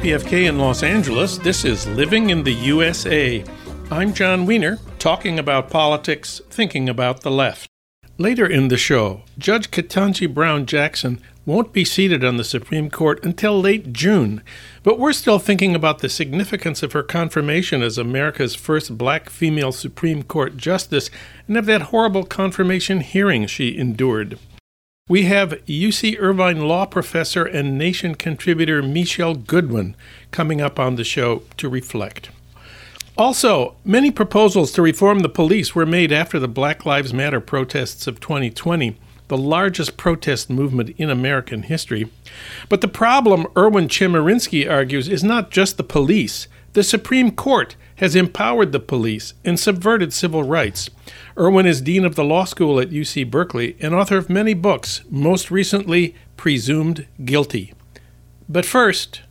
KPFK in Los Angeles. This is Living in the USA. I'm Jon Wiener, talking about politics, thinking about the left. Later in the show, Judge Ketanji Brown Jackson won't be seated on the Supreme Court until late June, but we're still thinking about the significance of her confirmation as America's first black female Supreme Court justice and of that horrible confirmation hearing she endured. We have UC Irvine law professor and Nation contributor Michele Goodwin coming up on the show to reflect. Also, many proposals to reform the police were made after the Black Lives Matter protests of 2020, the largest protest movement in American history. But the problem, Erwin Chemerinsky argues, is not just the police. The Supreme Court has empowered the police and subverted civil rights. Erwin is Dean of the Law School at UC Berkeley and author of many books, most recently, Presumed Guilty. But first,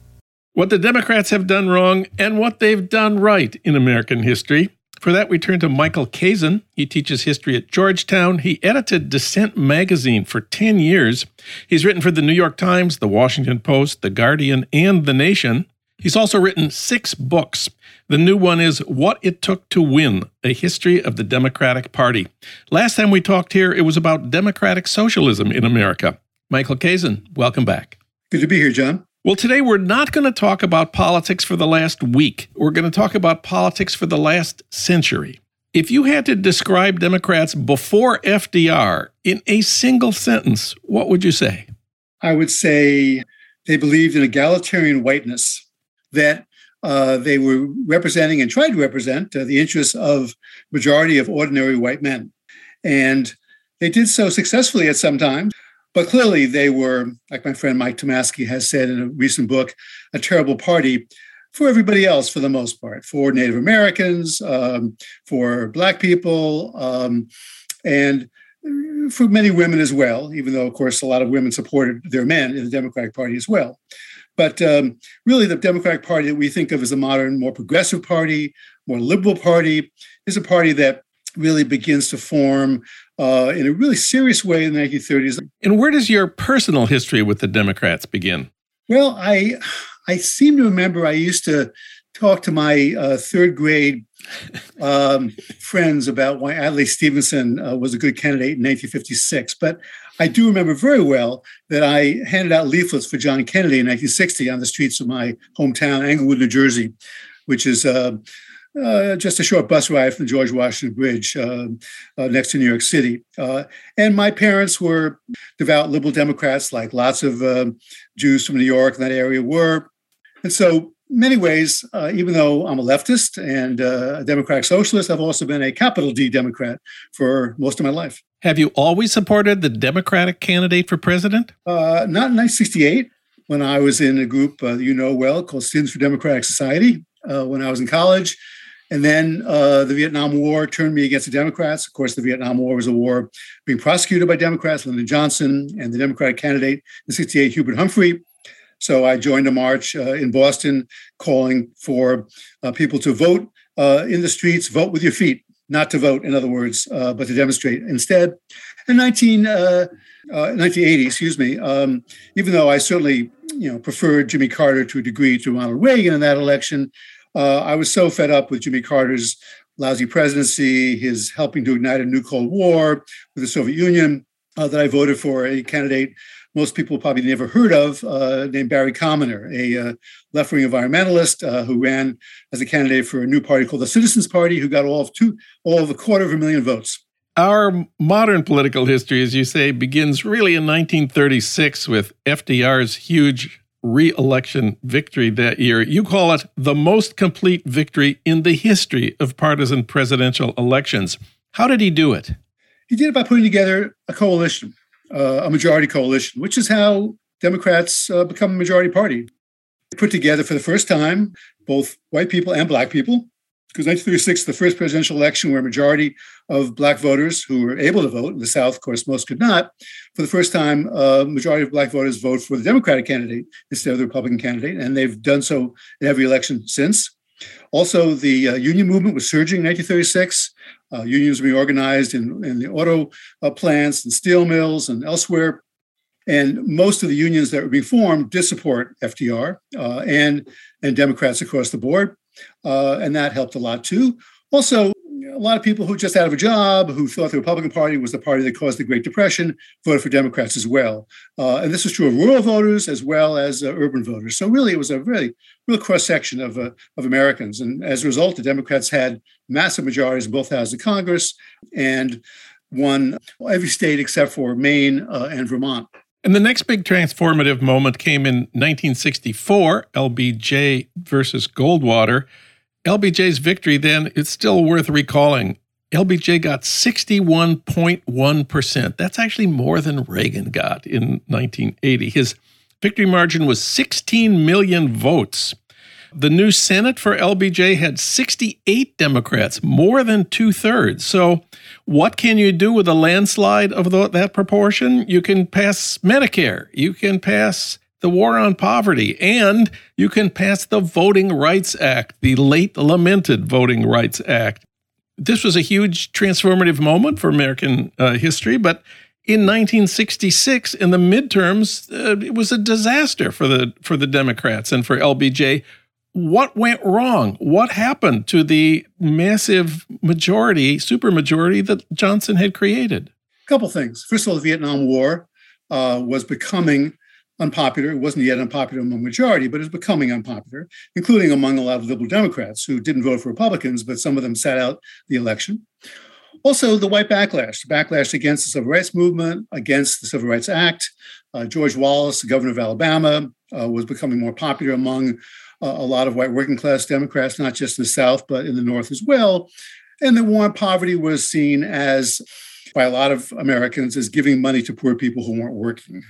what the Democrats have done wrong and what they've done right in American history. For that, we turn to Michael Kazin. He teaches history at Georgetown. He edited Dissent magazine for 10 years. He's written for the New York Times, the Washington Post, the Guardian, and The Nation. He's also written six books. The new one is What It Took to Win A History of the Democratic Party. Last time we talked here, it was about democratic socialism in America. Michael Kazin, welcome back. Good to be here, Jon. Well, today we're not going to talk about politics for the last week. We're going to talk about politics for the last century. If you had to describe Democrats before FDR in a single sentence, what would you say? I would say they believed in egalitarian whiteness that uh, they were representing and tried to represent uh, the interests of majority of ordinary white men, and they did so successfully at some times. But clearly, they were, like my friend Mike Tomasky has said in a recent book, a terrible party for everybody else, for the most part, for Native Americans, um, for Black people, um, and for many women as well. Even though, of course, a lot of women supported their men in the Democratic Party as well. But um, really, the Democratic Party that we think of as a modern, more progressive party, more liberal party, is a party that really begins to form uh, in a really serious way in the 1930s. And where does your personal history with the Democrats begin? Well, I I seem to remember I used to talk to my uh, third grade um, friends about why Adlai Stevenson uh, was a good candidate in 1956. But I do remember very well that I handed out leaflets for John Kennedy in 1960 on the streets of my hometown, Englewood, New Jersey, which is uh, uh, just a short bus ride from the George Washington Bridge uh, uh next to New York City. Uh, and my parents were devout liberal Democrats, like lots of uh, Jews from New York and that area were. And so many ways, uh, even though I'm a leftist and uh, a democratic socialist, I've also been a capital D Democrat for most of my life. Have you always supported the Democratic candidate for president? Uh, not in 1968, when I was in a group uh, you know well called Students for Democratic Society uh, when I was in college. And then uh, the Vietnam War turned me against the Democrats. Of course, the Vietnam War was a war being prosecuted by Democrats, Lyndon Johnson and the Democratic candidate in 68, Hubert Humphrey. So I joined a march uh, in Boston calling for uh, people to vote in the streets, vote with your feet, not to vote, in other words, uh, but to demonstrate instead. In 19, 1980, uh, excuse me, um, even though I certainly you know preferred Jimmy Carter to a degree to Ronald Reagan in that election, I was so fed up with Jimmy Carter's lousy presidency, his helping to ignite a new Cold War with the Soviet Union, that I voted for a candidate most people probably never heard of, uh, named Barry Commoner, a uh, left wing environmentalist uh, who ran as a candidate for a new party called the Citizens Party, who got all of two, all of a quarter of a million votes. Our modern political history, as you say, begins really in 1936 with FDR's huge re-election victory that year. You call it the most complete victory in the history of partisan presidential elections. How did he do it? He did it by putting together a coalition uh, a majority coalition, which is how Democrats uh, become a majority party. Put together for the first time both white people and black people, because 1936 the first presidential election where a majority of black voters who were able to vote in the South, of course, most could not. For the first time, a uh, majority of black voters vote for the Democratic candidate instead of the Republican candidate, and they've done so in every election since. Also, the uh, union movement was surging in 1936. Uh, unions being organized in, in the auto uh, plants and steel mills and elsewhere. And most of the unions that were being formed did support FDR uh, and, and Democrats across the board. Uh, and that helped a lot too. Also, a lot of people who just out of a job, who thought the Republican Party was the party that caused the Great Depression, voted for Democrats as well. Uh, and this was true of rural voters as well as uh, urban voters. So really, it was a really real cross section of uh, of Americans. And as a result, the Democrats had massive majorities in both houses of Congress and won every state except for Maine uh, and Vermont. And the next big transformative moment came in 1964, LBJ versus Goldwater. LBJ's victory then, it's still worth recalling. LBJ got 61.1%. That's actually more than Reagan got in 1980. His victory margin was 16 million votes. The new Senate for LBJ had 68 Democrats, more than two thirds. So, what can you do with a landslide of the, that proportion? You can pass Medicare, you can pass the war on poverty, and you can pass the Voting Rights Act, the late lamented Voting Rights Act. This was a huge transformative moment for American uh, history, but in 1966, in the midterms, uh, it was a disaster for the for the Democrats and for LBJ. What went wrong? What happened to the massive majority, supermajority that Johnson had created? A couple things. First of all, the Vietnam War uh, was becoming unpopular. It wasn't yet unpopular among the majority, but it's becoming unpopular, including among a lot of liberal Democrats who didn't vote for Republicans, but some of them sat out the election. Also, the white backlash, the backlash against the civil rights movement, against the Civil Rights Act. Uh, George Wallace, the governor of Alabama, uh, was becoming more popular among uh, a lot of white working class Democrats, not just in the South, but in the North as well. And the war on poverty was seen as, by a lot of Americans, as giving money to poor people who weren't working.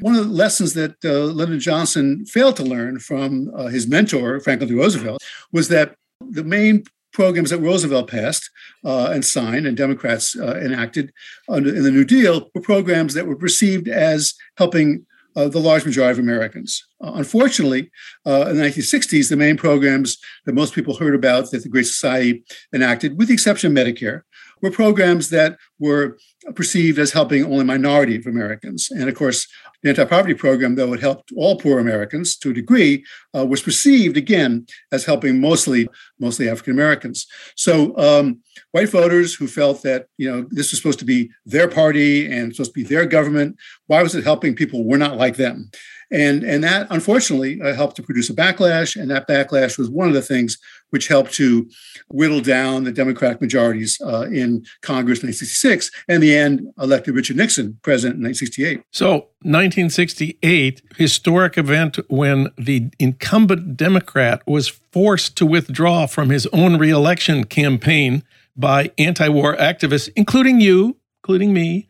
One of the lessons that uh, Lyndon Johnson failed to learn from uh, his mentor, Franklin D. Roosevelt, was that the main programs that Roosevelt passed uh, and signed and Democrats uh, enacted under, in the New Deal were programs that were perceived as helping uh, the large majority of Americans. Uh, unfortunately, uh, in the 1960s, the main programs that most people heard about that the Great Society enacted, with the exception of Medicare, were programs that were perceived as helping only minority of Americans. And of course, the anti-poverty program, though it helped all poor Americans to a degree, uh, was perceived again as helping mostly mostly African Americans. So um, white voters who felt that you know this was supposed to be their party and supposed to be their government, why was it helping people who were not like them? And, and that unfortunately uh, helped to produce a backlash. And that backlash was one of the things which helped to whittle down the Democratic majorities uh, in Congress in 1966 and the end elected Richard Nixon president in 1968. So 1968, historic event when the incumbent Democrat was forced to withdraw from his own reelection campaign by anti-war activists, including you, including me.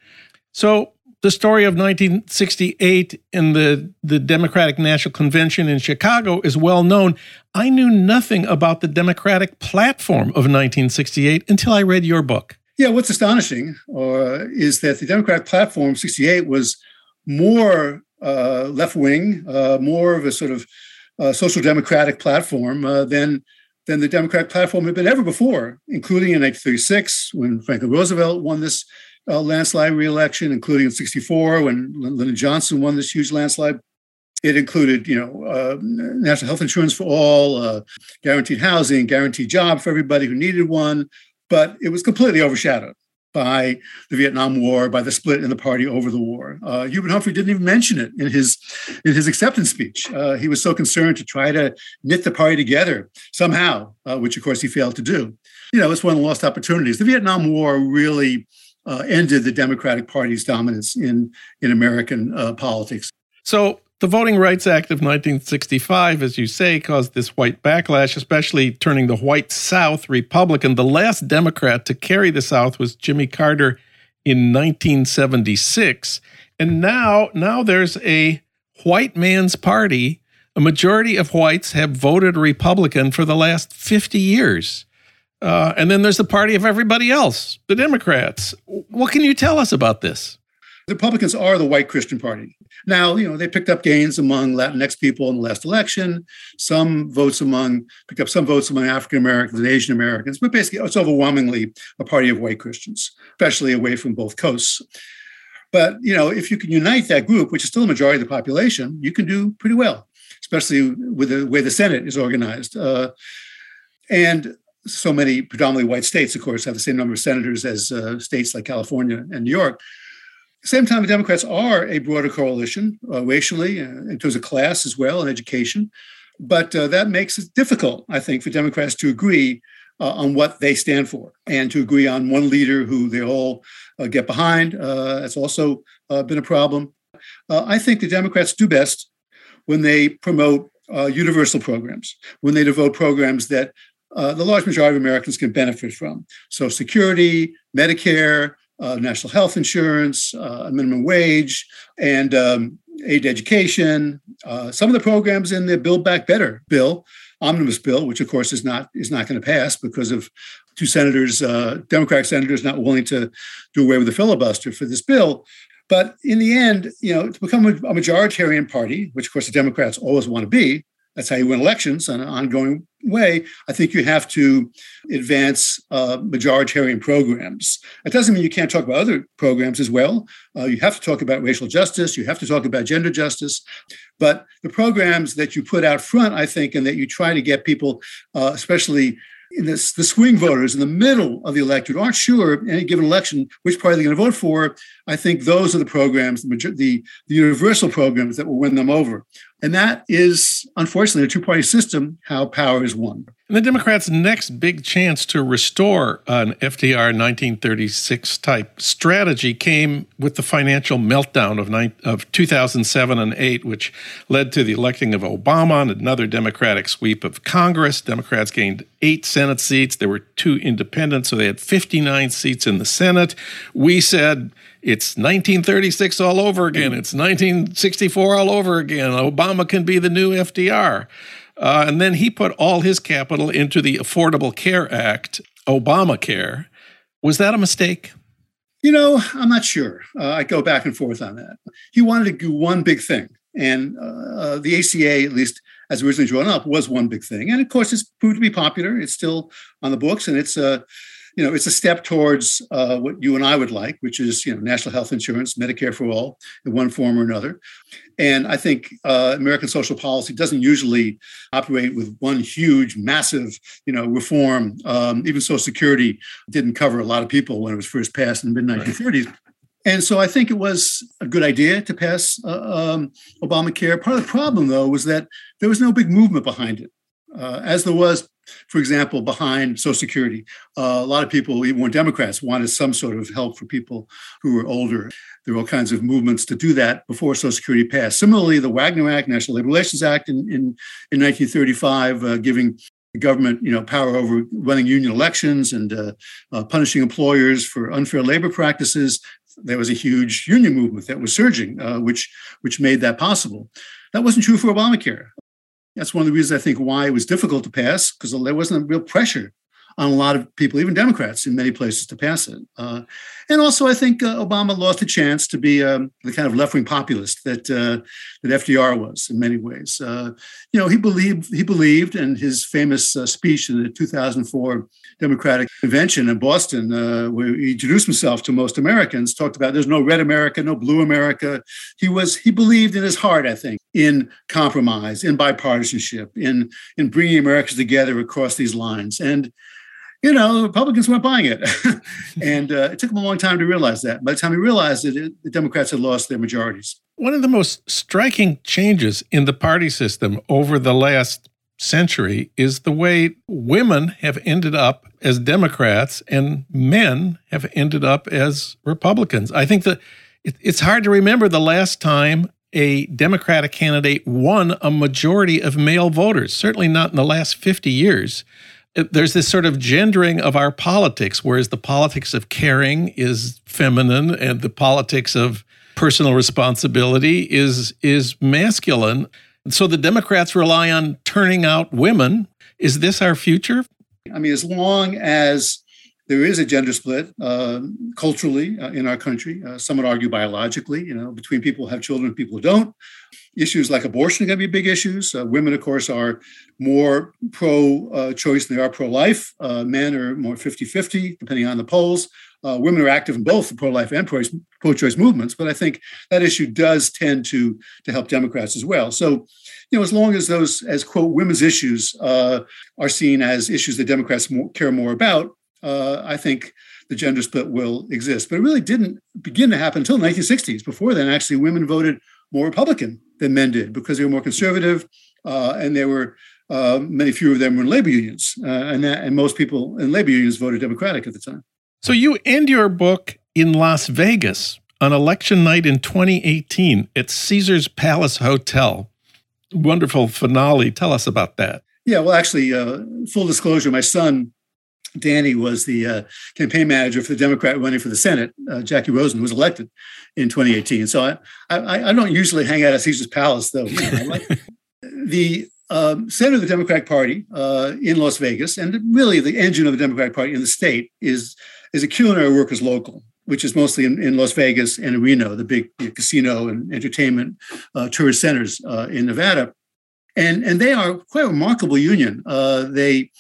So the story of 1968 in the, the Democratic National Convention in Chicago is well known. I knew nothing about the Democratic platform of 1968 until I read your book. Yeah, what's astonishing uh, is that the Democratic platform 68 was more uh, left wing, uh, more of a sort of uh, social democratic platform uh, than than the Democratic platform had been ever before, including in 1936 when Franklin Roosevelt won this uh, landslide reelection, including in 64 when Lyndon Johnson won this huge landslide. It included, you know, uh, national health insurance for all, uh, guaranteed housing, guaranteed job for everybody who needed one. But it was completely overshadowed by the Vietnam War, by the split in the party over the war. Uh, Hubert Humphrey didn't even mention it in his in his acceptance speech. Uh, he was so concerned to try to knit the party together somehow, uh, which of course he failed to do. You know, it's one of the lost opportunities. The Vietnam War really uh, ended the Democratic Party's dominance in in American uh, politics. So the Voting Rights Act of 1965, as you say, caused this white backlash, especially turning the white South Republican. The last Democrat to carry the South was Jimmy Carter in 1976, and now now there's a white man's party. A majority of whites have voted Republican for the last 50 years. Uh, and then there's the party of everybody else, the Democrats. What can you tell us about this? The Republicans are the white Christian party. Now, you know, they picked up gains among Latinx people in the last election, some votes among, picked up some votes among African Americans and Asian Americans, but basically it's overwhelmingly a party of white Christians, especially away from both coasts. But you know, if you can unite that group, which is still a majority of the population, you can do pretty well, especially with the way the Senate is organized. Uh, and so many predominantly white states, of course, have the same number of senators as uh, states like California and New York. At the same time, the Democrats are a broader coalition uh, racially, uh, in terms of class as well, and education. But uh, that makes it difficult, I think, for Democrats to agree uh, on what they stand for and to agree on one leader who they all uh, get behind. That's also been a problem. I think the Democrats do best when they promote uh, universal programs, when they devote programs that the large majority of Americans can benefit from. So, security, Medicare, national health insurance, a minimum wage, and um, aid education. some of the programs in the Build Back Better bill omnibus bill, which of course is not is not going to pass because of two senators, uh, Democratic senators, not willing to do away with the filibuster for this bill. But in the end, you know, to become a majoritarian party, which of course the Democrats always want to be, that's how you win elections on an ongoing way. I think you have to advance uh, majoritarian programs. It doesn't mean you can't talk about other programs as well. Uh, you have to talk about racial justice. You have to talk about gender justice. But the programs that you put out front, I think, and that you try to get people, uh, especially in this, the swing voters in the middle of the electorate aren't sure in any given election which party they're going to vote for. I think those are the programs, the, the universal programs that will win them over. And that is, unfortunately, a two party system, how power is won. And the Democrats' next big chance to restore an FDR 1936 type strategy came with the financial meltdown of, ni- of 2007 and 8, which led to the electing of Obama and another Democratic sweep of Congress. Democrats gained eight Senate seats. There were two independents, so they had 59 seats in the Senate. We said, it's 1936 all over again. It's 1964 all over again. Obama can be the new FDR. Uh, and then he put all his capital into the Affordable Care Act, Obamacare. Was that a mistake? You know, I'm not sure. Uh, I go back and forth on that. He wanted to do one big thing. And uh, the ACA, at least as originally drawn up, was one big thing. And of course, it's proved to be popular. It's still on the books and it's a uh, you know, it's a step towards uh, what you and I would like, which is, you know, national health insurance, Medicare for all, in one form or another. And I think uh, American social policy doesn't usually operate with one huge, massive, you know, reform. Um, even Social Security didn't cover a lot of people when it was first passed in the mid 1930s. Right. And so I think it was a good idea to pass uh, um, Obamacare. Part of the problem, though, was that there was no big movement behind it, uh, as there was for example, behind Social Security. Uh, a lot of people, even when Democrats, wanted some sort of help for people who were older. There were all kinds of movements to do that before Social Security passed. Similarly, the Wagner Act, National Labor Relations Act in, in, in 1935, uh, giving the government, you know, power over running union elections and uh, uh, punishing employers for unfair labor practices. There was a huge union movement that was surging, uh, which which made that possible. That wasn't true for Obamacare. That's one of the reasons I think why it was difficult to pass because there wasn't a real pressure on a lot of people, even Democrats in many places, to pass it. Uh, and also, I think uh, Obama lost a chance to be um, the kind of left-wing populist that uh, that FDR was in many ways. Uh, you know, he believed he believed, and his famous uh, speech in the 2004 Democratic Convention in Boston, uh, where he introduced himself to most Americans, talked about there's no red America, no blue America. He was he believed in his heart, I think, in compromise, in bipartisanship, in in bringing Americans together across these lines, and you know, the Republicans weren't buying it. and uh, it took them a long time to realize that. By the time he realized it, it, the Democrats had lost their majorities. One of the most striking changes in the party system over the last century is the way women have ended up as Democrats and men have ended up as Republicans. I think that it, it's hard to remember the last time a Democratic candidate won a majority of male voters, certainly not in the last 50 years there's this sort of gendering of our politics, whereas the politics of caring is feminine and the politics of personal responsibility is is masculine. So the Democrats rely on turning out women. Is this our future? I mean, as long as there is a gender split uh, culturally uh, in our country, uh, some would argue biologically, you know, between people who have children and people who don't. Issues like abortion are going to be big issues. Uh, women, of course, are more pro uh, choice than they are pro life. Uh, men are more 50 50, depending on the polls. Uh, women are active in both the pro life and pro choice movements. But I think that issue does tend to, to help Democrats as well. So, you know, as long as those, as quote, women's issues uh, are seen as issues that Democrats more, care more about, uh, I think the gender split will exist. But it really didn't begin to happen until the 1960s. Before then, actually, women voted more Republican than men did because they were more conservative, uh, and there were uh, many fewer of them were in labor unions, uh, and that, and most people in labor unions voted Democratic at the time. So you end your book in Las Vegas on election night in 2018 at Caesar's Palace Hotel. Wonderful finale. Tell us about that. Yeah, well, actually, uh, full disclosure, my son Danny was the uh, campaign manager for the Democrat running for the Senate, uh, Jacky Rosen, who was elected in 2018. So I, I, I don't usually hang out at Caesar's Palace, though. You know, like the um, center of the Democratic Party uh, in Las Vegas, and really the engine of the Democratic Party in the state, is is a culinary workers local, which is mostly in, in Las Vegas and Reno, the big you know, casino and entertainment uh, tourist centers uh, in Nevada. And, and they are quite a remarkable union. Uh, they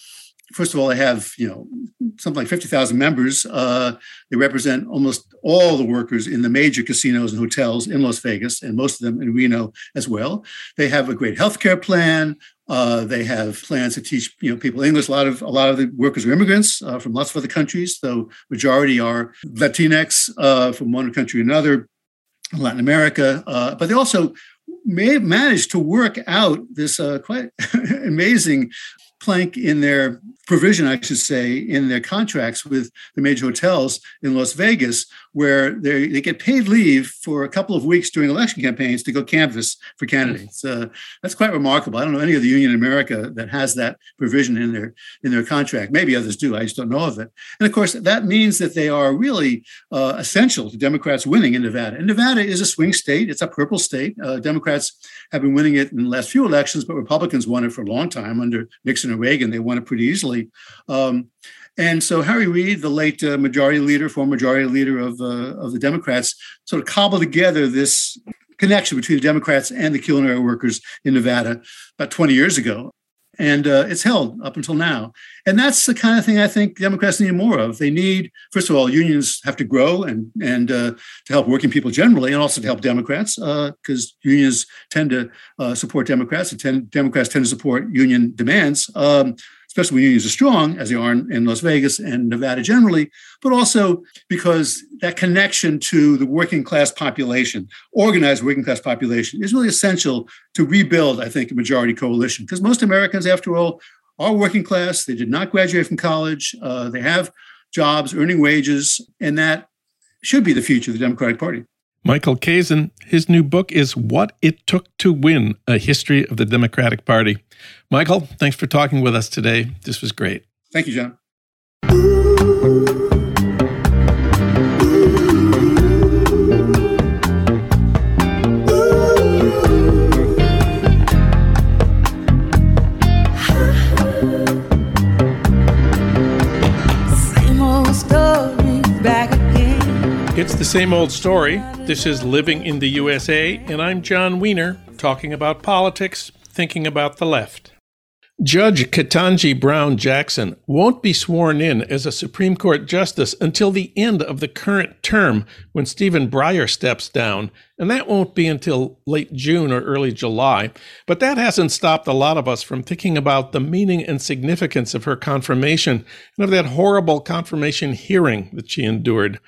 first of all, they have you know something like fifty thousand members. Uh, they represent almost all the workers in the major casinos and hotels in Las Vegas, and most of them in Reno as well. They have a great healthcare plan. Uh, they have plans to teach you know people English. A lot of a lot of the workers are immigrants uh, from lots of other countries. So majority are Latinx uh, from one country or another, Latin America. Uh, but they also may have managed to work out this uh, quite amazing plank in their provision, I should say, in their contracts with the major hotels in Las Vegas, where they, they get paid leave for a couple of weeks during election campaigns to go canvass for candidates. Uh, that's quite remarkable. I don't know any of the union in America that has that provision in their in their contract. Maybe others do. I just don't know of it. And of course, that means that they are really uh, essential to Democrats winning in Nevada. And Nevada is a swing state. It's a purple state. Uh, Democrats have been winning it in the last few elections, but Republicans won it for a long time under Nixon Reagan. They won it pretty easily. Um, and so Harry Reid, the late uh, majority leader, former majority leader of, uh, of the Democrats, sort of cobbled together this connection between the Democrats and the culinary workers in Nevada about 20 years ago. And uh, it's held up until now. And that's the kind of thing I think Democrats need more of. They need, first of all, unions have to grow and, and uh, to help working people generally, and also to help Democrats, because uh, unions tend to uh, support Democrats, and tend, Democrats tend to support union demands. Um, especially when unions are strong, as they are in, in, Las Vegas and Nevada generally, but also because that connection to the working class population, organized working class population, is really essential to rebuild, I think, a majority coalition. Because most Americans, after all, are working class. They did not graduate from college. Uh, they have jobs, earning wages, and that should be the future of the Democratic Party. Michael Kazin, his new book is What It Took to Win A History of the Democratic Party. Michael, thanks for talking with us today. This was great. Thank you, Jon. It's the same old story. This is Living in the USA, and I'm Jon Wiener, talking about politics, thinking about the left. Judge Ketanji Brown Jackson won't be sworn in as a Supreme Court justice until the end of the current term when Stephen Breyer steps down, and that won't be until late June or early July. But that hasn't stopped a lot of us from thinking about the meaning and significance of her confirmation and of that horrible confirmation hearing that she endured.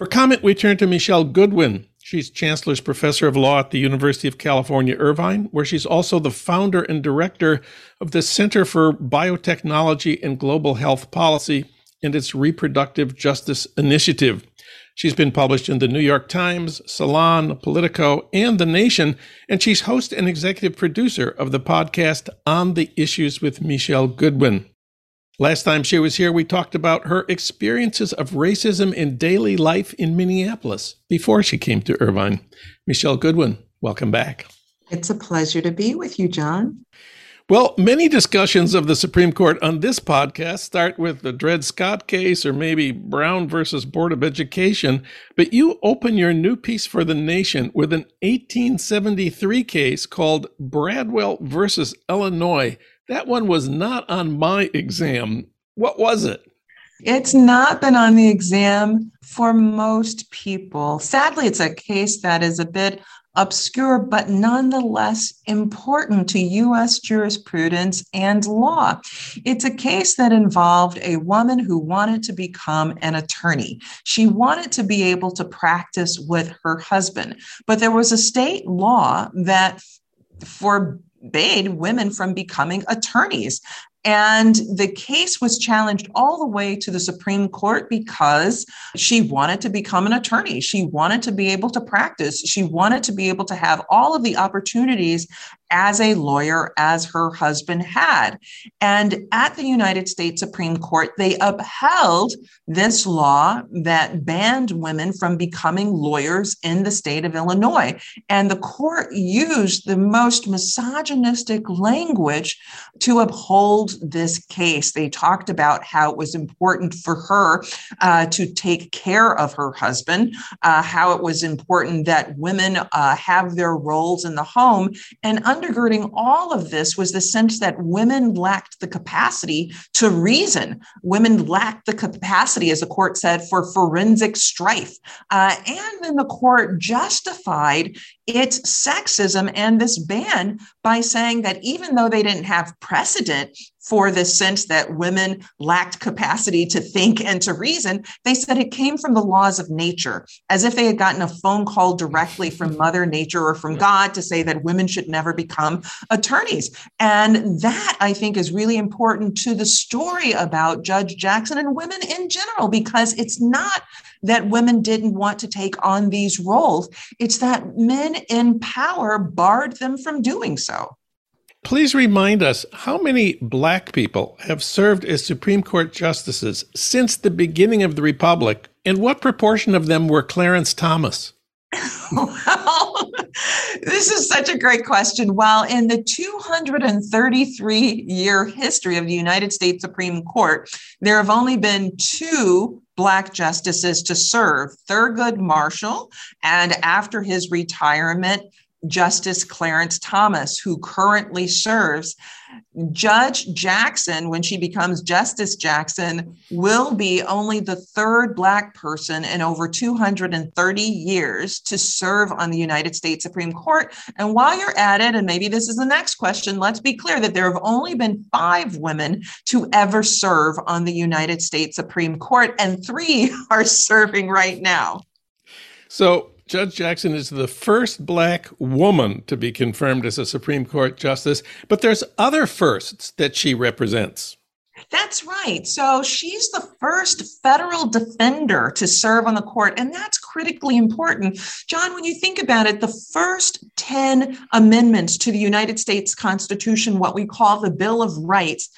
For comment, we turn to Michele Goodwin. She's Chancellor's Professor of Law at the University of California, Irvine, where she's also the founder and director of the Center for Biotechnology and Global Health Policy and its Reproductive Justice Initiative. She's been published in the New York Times, Salon, Politico, and The Nation, and she's host and executive producer of the podcast On the Issues with Michele Goodwin. Last time she was here, we talked about her experiences of racism in daily life in Minneapolis before she came to Irvine. Michele Goodwin, welcome back. It's a pleasure to be with you, Jon. Well, many discussions of the Supreme Court on this podcast start with the Dred Scott case or maybe Brown versus Board of Education, but you open your new piece for the nation with an 1873 case called Bradwell versus Illinois. That one was not on my exam. What was it? It's not been on the exam for most people. Sadly, it's a case that is a bit obscure, but nonetheless important to U.S. jurisprudence and law. It's a case that involved a woman who wanted to become an attorney. She wanted to be able to practice with her husband, but there was a state law that forbade women from becoming attorneys. And the case was challenged all the way to the Supreme Court because she wanted to become an attorney. She wanted to be able to practice. She wanted to be able to have all of the opportunities as a lawyer as her husband had. And at the United States Supreme Court, they upheld this law that banned women from becoming lawyers in the state of Illinois. And the court used the most misogynistic language to uphold this case. They talked about how it was important for her uh, to take care of her husband, uh, how it was important that women uh, have their roles in the home, and undergirding all of this was the sense that women lacked the capacity to reason. Women lacked the capacity, as the court said, for forensic strife. Uh, and then the court justified its sexism and this ban by saying that even though they didn't have precedent for this sense that women lacked capacity to think and to reason, they said it came from the laws of nature, as if they had gotten a phone call directly from Mother Nature or from God to say that women should never become attorneys. And that, I think, is really important to the story about Judge Jackson and women in general, because it's not that women didn't want to take on these roles. It's that men in power barred them from doing so. Please remind us how many black people have served as Supreme Court justices since the beginning of the Republic, and what proportion of them were Clarence Thomas? well, this is such a great question. While in the 233 year history of the United States Supreme Court, there have only been two Black justices to serve Thurgood Marshall, and after his retirement, Justice Clarence Thomas, who currently serves. Judge Jackson, when she becomes Justice Jackson, will be only the third Black person in over 230 years to serve on the United States Supreme Court. And while you're at it, and maybe this is the next question, let's be clear that there have only been five women to ever serve on the United States Supreme Court, and three are serving right now. So, Judge Jackson is the first black woman to be confirmed as a Supreme Court justice, but there's other firsts that she represents. That's right. So she's the first federal defender to serve on the court, and that's critically important. Jon, when you think about it, the first 10 amendments to the United States Constitution, what we call the Bill of Rights,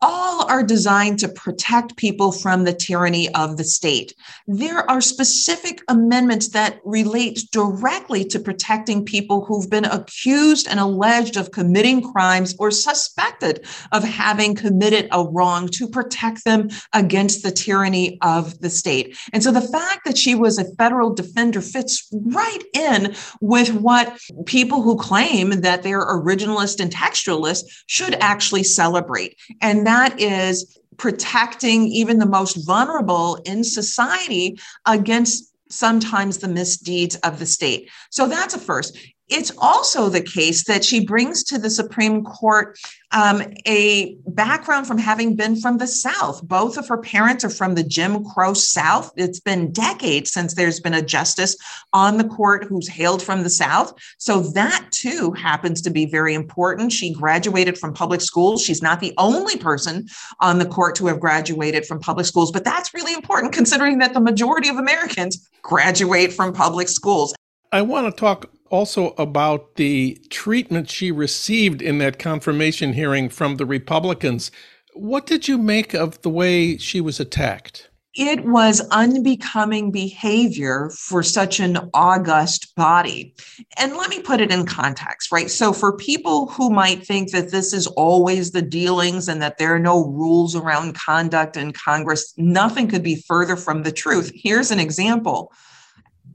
all are designed to protect people from the tyranny of the state. There are specific amendments that relate directly to protecting people who've been accused and alleged of committing crimes or suspected of having committed a wrong to protect them against the tyranny of the state. And so the fact that she was a federal defender fits right in with what people who claim that they're originalist and textualist should actually celebrate. And that is protecting even the most vulnerable in society against sometimes the misdeeds of the state. So that's a first. It's also the case that she brings to the Supreme Court um, a background from having been from the South. Both of her parents are from the Jim Crow South. It's been decades since there's been a justice on the court who's hailed from the South. So that too happens to be very important. She graduated from public schools. She's not the only person on the court to have graduated from public schools, but that's really important considering that the majority of Americans graduate from public schools. I want to talk also about the treatment she received in that confirmation hearing from the Republicans. What did you make of the way she was attacked? it was unbecoming behavior for such an august body. And let me put it in context, right? So, for people who might think that this is always the dealings and that there are no rules around conduct in Congress, nothing could be further from the truth. Here's an example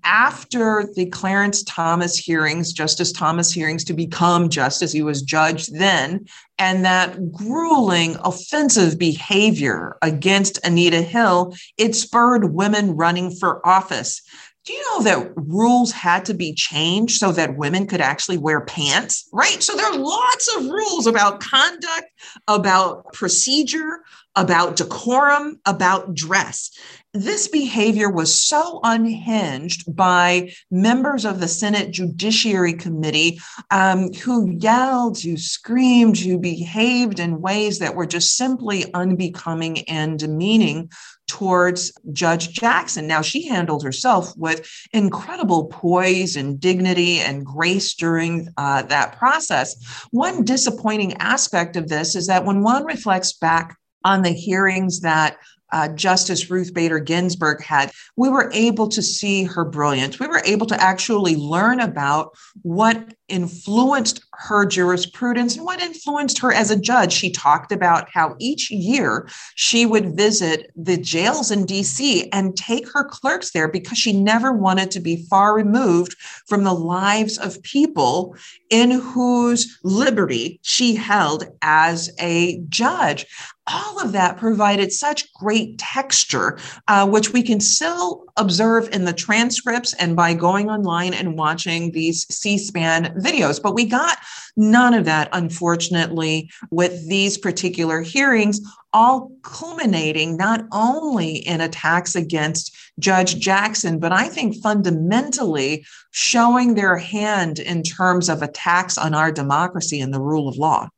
after the Clarence Thomas hearings, Justice Thomas hearings to become justice, he was judged then, and that grueling offensive behavior against Anita Hill, it spurred women running for office. Do you know that rules had to be changed so that women could actually wear pants? Right. So there are lots of rules about conduct, about procedure, about decorum, about dress this behavior was so unhinged by members of the Senate Judiciary Committee um, who yelled, who screamed, who behaved in ways that were just simply unbecoming and demeaning towards Judge Jackson. Now, she handled herself with incredible poise and dignity and grace during uh, that process. One disappointing aspect of this is that when one reflects back on the hearings that uh, Justice Ruth Bader Ginsburg had, we were able to see her brilliance. We were able to actually learn about what influenced her jurisprudence and what influenced her as a judge. She talked about how each year she would visit the jails in DC and take her clerks there because she never wanted to be far removed from the lives of people in whose liberty she held as a judge all of that provided such great texture, uh, which we can still observe in the transcripts and by going online and watching these C SPAN videos. But we got none of that, unfortunately, with these particular hearings, all culminating not only in attacks against Judge Jackson, but I think fundamentally showing their hand in terms of attacks on our democracy and the rule of law.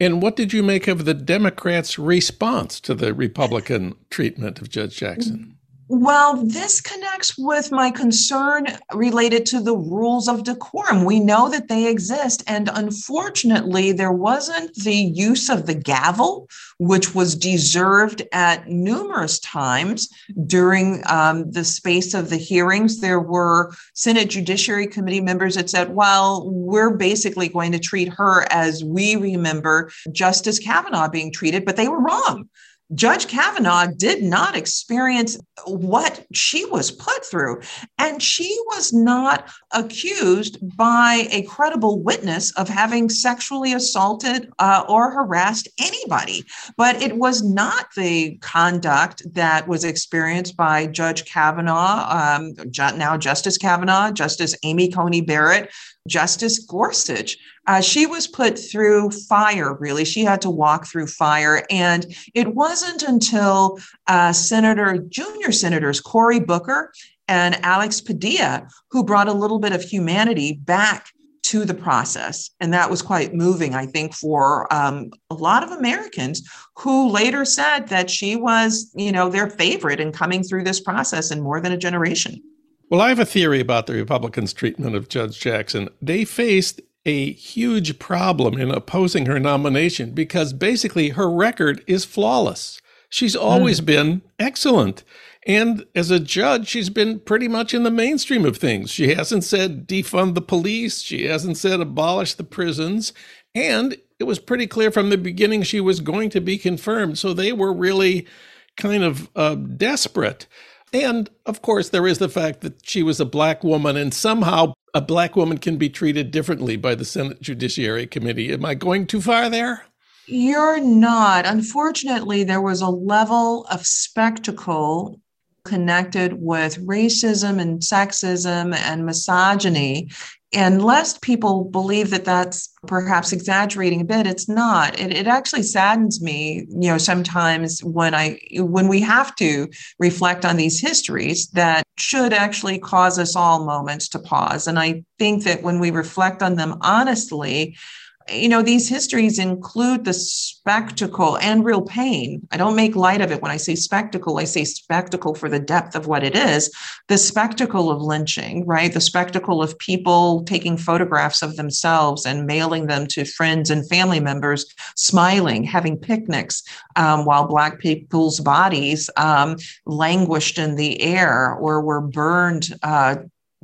And what did you make of the Democrats' response to the Republican treatment of Judge Jackson? Well, this connects with my concern related to the rules of decorum. We know that they exist. And unfortunately, there wasn't the use of the gavel, which was deserved at numerous times during um, the space of the hearings. There were Senate Judiciary Committee members that said, well, we're basically going to treat her as we remember Justice Kavanaugh being treated, but they were wrong. Judge Kavanaugh did not experience what she was put through. And she was not accused by a credible witness of having sexually assaulted uh, or harassed anybody. But it was not the conduct that was experienced by Judge Kavanaugh, um, now Justice Kavanaugh, Justice Amy Coney Barrett, Justice Gorsuch. Uh, she was put through fire, really. She had to walk through fire. And it wasn't until uh, Senator, junior senators, Cory Booker and Alex Padilla, who brought a little bit of humanity back to the process. And that was quite moving, I think, for um, a lot of Americans who later said that she was, you know, their favorite in coming through this process in more than a generation. Well, I have a theory about the Republicans' treatment of Judge Jackson. They faced a huge problem in opposing her nomination because basically her record is flawless. She's always mm. been excellent. And as a judge, she's been pretty much in the mainstream of things. She hasn't said defund the police, she hasn't said abolish the prisons. And it was pretty clear from the beginning she was going to be confirmed. So they were really kind of uh, desperate. And of course, there is the fact that she was a black woman, and somehow a black woman can be treated differently by the Senate Judiciary Committee. Am I going too far there? You're not. Unfortunately, there was a level of spectacle connected with racism and sexism and misogyny and lest people believe that that's perhaps exaggerating a bit it's not. It, it actually saddens me you know sometimes when i when we have to reflect on these histories that should actually cause us all moments to pause. And i think that when we reflect on them honestly you know, these histories include the spectacle and real pain. I don't make light of it when I say spectacle, I say spectacle for the depth of what it is. The spectacle of lynching, right? The spectacle of people taking photographs of themselves and mailing them to friends and family members, smiling, having picnics, um, while Black people's bodies um, languished in the air or were burned. Uh,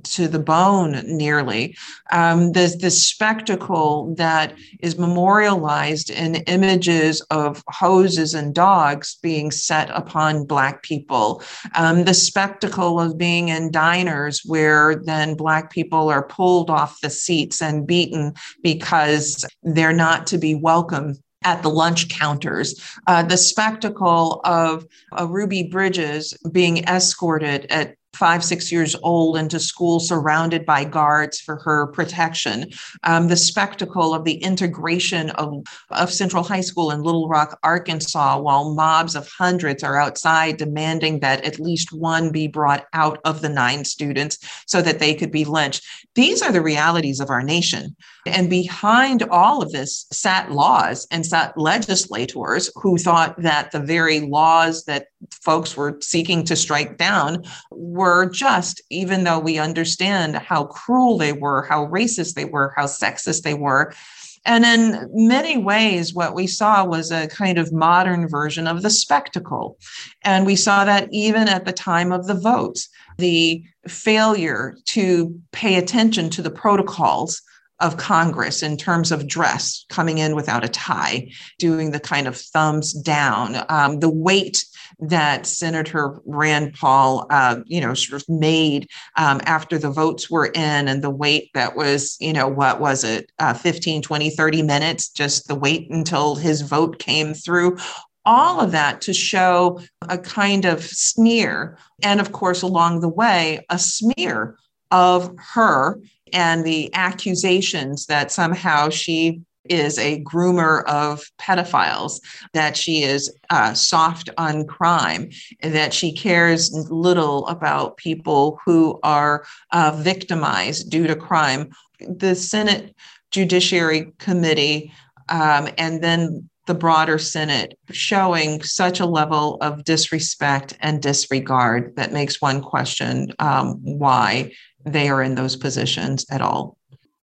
to the bone nearly. Um, this spectacle that is memorialized in images of hoses and dogs being set upon Black people. Um, the spectacle of being in diners where then Black people are pulled off the seats and beaten because they're not to be welcome at the lunch counters, uh, the spectacle of uh, Ruby Bridges being escorted at five, six years old into school surrounded by guards for her protection. Um, the spectacle of the integration of, of Central High School in Little Rock, Arkansas, while mobs of hundreds are outside demanding that at least one be brought out of the nine students so that they could be lynched. These are the realities of our nation. And behind all of this sat laws and sat legislators who thought that the very laws that folks were seeking to strike down were just, even though we understand how cruel they were, how racist they were, how sexist they were. And in many ways, what we saw was a kind of modern version of the spectacle. And we saw that even at the time of the votes, the failure to pay attention to the protocols of Congress in terms of dress, coming in without a tie, doing the kind of thumbs down, um, the weight that Senator Rand Paul, uh, you know, sort of made um, after the votes were in and the wait that was, you know, what was it, uh, 15, 20, 30 minutes, just the wait until his vote came through all of that to show a kind of sneer. And of course, along the way, a smear of her and the accusations that somehow she is a groomer of pedophiles, that she is uh, soft on crime, that she cares little about people who are uh, victimized due to crime. The Senate Judiciary Committee um, and then the broader Senate showing such a level of disrespect and disregard that makes one question um, why they are in those positions at all.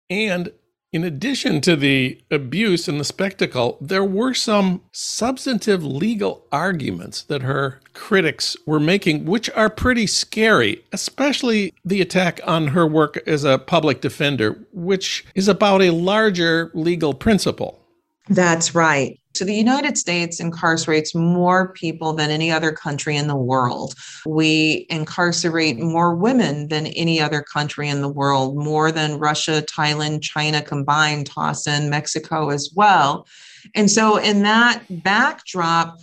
And in addition to the abuse and the spectacle, there were some substantive legal arguments that her critics were making, which are pretty scary, especially the attack on her work as a public defender, which is about a larger legal principle. That's right. So the United States incarcerates more people than any other country in the world. We incarcerate more women than any other country in the world, more than Russia, Thailand, China combined, toss in Mexico as well. And so, in that backdrop,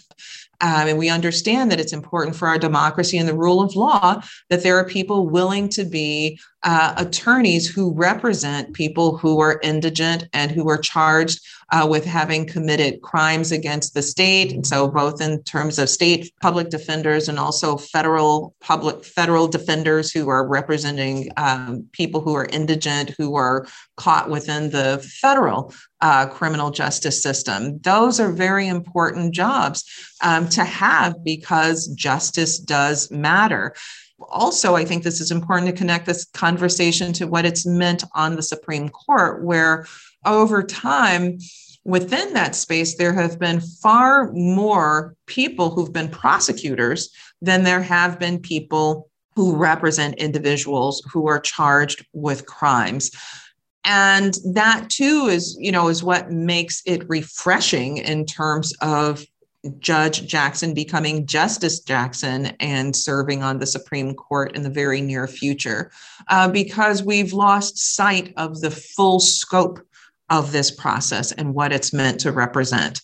um, and we understand that it's important for our democracy and the rule of law that there are people willing to be uh, attorneys who represent people who are indigent and who are charged uh, with having committed crimes against the state. And so, both in terms of state public defenders and also federal public federal defenders who are representing um, people who are indigent, who are caught within the federal uh, criminal justice system. Those are very important jobs um, to have because justice does matter also, I think this is important to connect this conversation to what it's meant on the Supreme Court, where over time, within that space, there have been far more people who've been prosecutors than there have been people who represent individuals who are charged with crimes. And that too is you know is what makes it refreshing in terms of judge jackson becoming justice jackson and serving on the supreme court in the very near future uh, because we've lost sight of the full scope of this process and what it's meant to represent.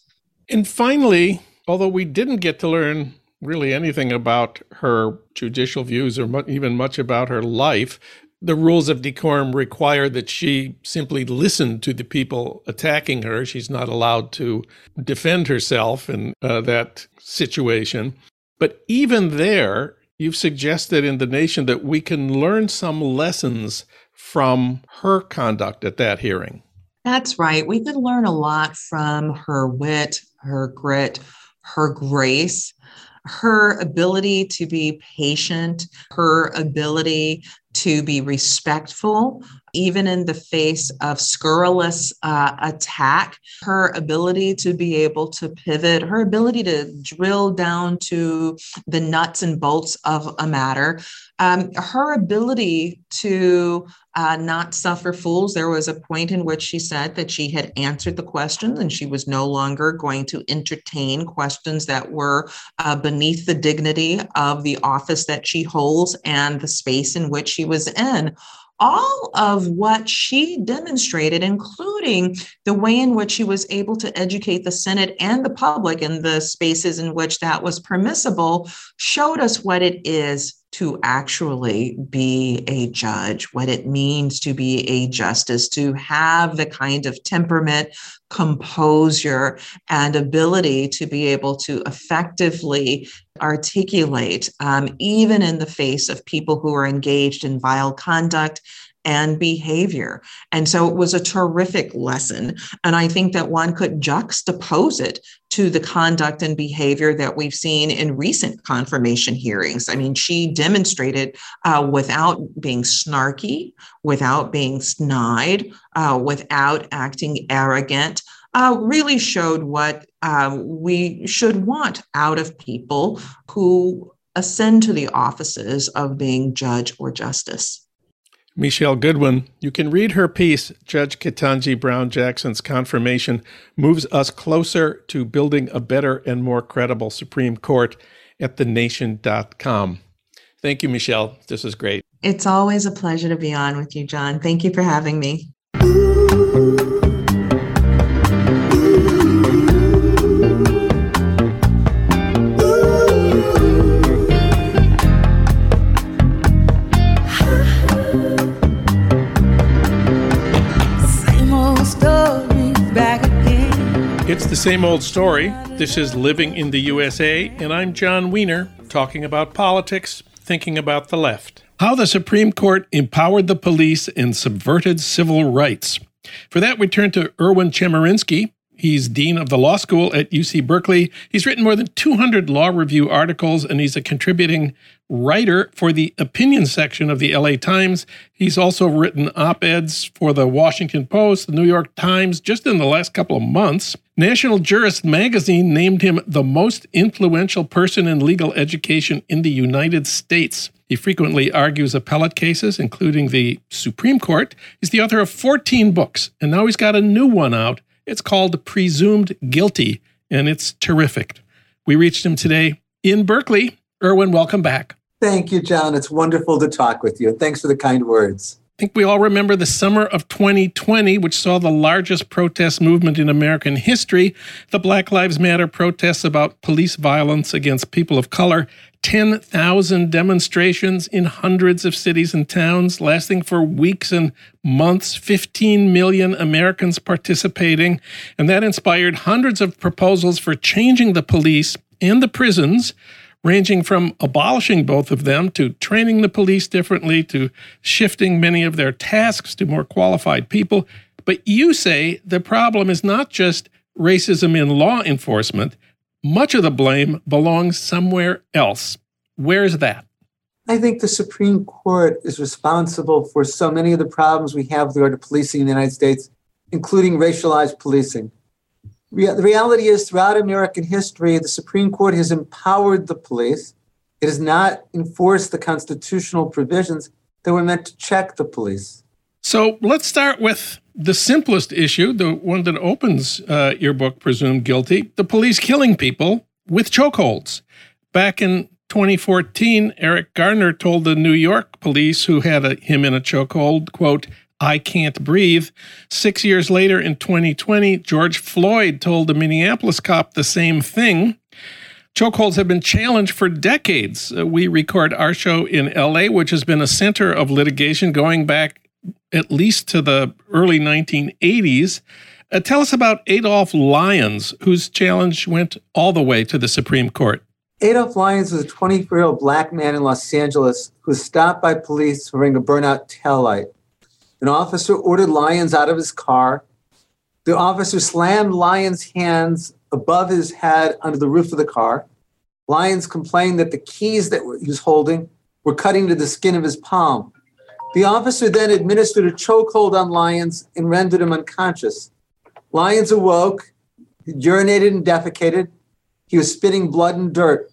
And finally, although we didn't get to learn really anything about her judicial views or even much about her life, the rules of decorum require that she simply listen to the people attacking her. She's not allowed to defend herself in uh, that situation. But even there, you've suggested in The Nation that we can learn some lessons from her conduct at that hearing. That's right. We could learn a lot from her wit, her grit, her grace, her ability to be patient, her ability to be respectful, even in the face of scurrilous uh, attack, her ability to be able to pivot, her ability to drill down to the nuts and bolts of a matter, um, her ability to uh, not suffer fools. There was a point in which she said that she had answered the questions and she was no longer going to entertain questions that were uh, beneath the dignity of the office that she holds and the space in which she was in all of what she demonstrated, including the way in which she was able to educate the Senate and the public in the spaces in which that was permissible, showed us what it is to actually be a judge, what it means to be a justice, to have the kind of temperament, composure, and ability to be able to effectively articulate, um, even in the face of people who are engaged in vile conduct and behavior. And so it was a terrific lesson. And I think that one could juxtapose it to the conduct and behavior that we've seen in recent confirmation hearings. I mean, she demonstrated uh, without being snarky, without being snide, uh, without acting arrogant. Uh, really showed what uh, we should want out of people who ascend to the offices of being judge or justice. Michele Goodwin. You can read her piece, Judge Ketanji Brown Jackson's Confirmation Moves Us Closer to Building a Better and More Credible Supreme Court at thenation.com. Thank you, Michele. This is great. It's always a pleasure to be on with you, Jon. Thank you for having me. The same old story. This is Living in the USA, and I'm Jon Wiener, talking about politics, thinking about the left. How the Supreme Court empowered the police and subverted civil rights. For that, we turn to Erwin Chemerinsky. He's dean of the law school at UC Berkeley. He's written more than 200 law review articles, and he's a contributing writer for the opinion section of the LA Times. He's also written op eds for the Washington Post, the New York Times, just in the last couple of months. National Jurist magazine named him the most influential person in legal education in the United States. He frequently argues appellate cases, including the Supreme Court. He's the author of 14 books, and now he's got a new one out. It's called Presumed Guilty, and it's terrific. We reached him today in Berkeley. Erwin, welcome back. Thank you, Jon. It's wonderful to talk with you. Thanks for the kind words. I think we all remember the summer of 2020, which saw the largest protest movement in American history the Black Lives Matter protests about police violence against people of color. 10,000 demonstrations in hundreds of cities and towns, lasting for weeks and months, 15 million Americans participating. And that inspired hundreds of proposals for changing the police and the prisons ranging from abolishing both of them to training the police differently to shifting many of their tasks to more qualified people. But you say the problem is not just racism in law enforcement, much of the blame belongs somewhere else. Where's that? I think the Supreme Court is responsible for so many of the problems we have with regard to policing in the United States, including racialized policing the reality is, throughout American history, the Supreme Court has empowered the police. It has not enforced the constitutional provisions that were meant to check the police. So let's start with the simplest issue, the one that opens uh, your book, Presumed Guilty the police killing people with chokeholds. Back in 2014, Eric Garner told the New York police who had a, him in a chokehold, quote, I Can't Breathe. Six years later, in 2020, George Floyd told a Minneapolis cop the same thing. Chokeholds have been challenged for decades. Uh, we record our show in LA, which has been a center of litigation going back at least to the early 1980s. Uh, tell us about Adolph Lyons, whose challenge went all the way to the Supreme Court. Adolph Lyons was a 24 year old black man in Los Angeles who was stopped by police wearing a burnout taillight. An officer ordered Lyons out of his car, The officer slammed Lyons' hands above his head under the roof of the car. Lyons complained that the keys that he was holding were cutting to the skin of his palm. The officer then administered a chokehold on Lyons and rendered him unconscious. Lyons awoke, urinated and defecated. He was spitting blood and dirt.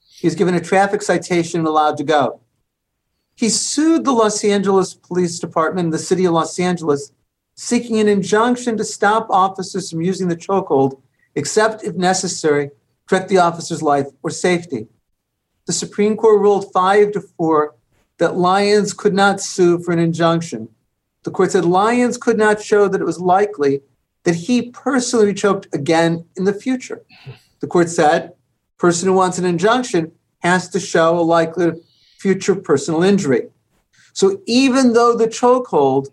He was given a traffic citation and allowed to go. He sued the Los Angeles Police Department and the city of Los Angeles, seeking an injunction to stop officers from using the chokehold, except if necessary, to protect the officer's life or safety. The Supreme Court ruled five to four that Lyons could not sue for an injunction. The court said Lyons could not show that it was likely that he personally choked again in the future. The court said, person who wants an injunction has to show a of future personal injury. So even though the chokehold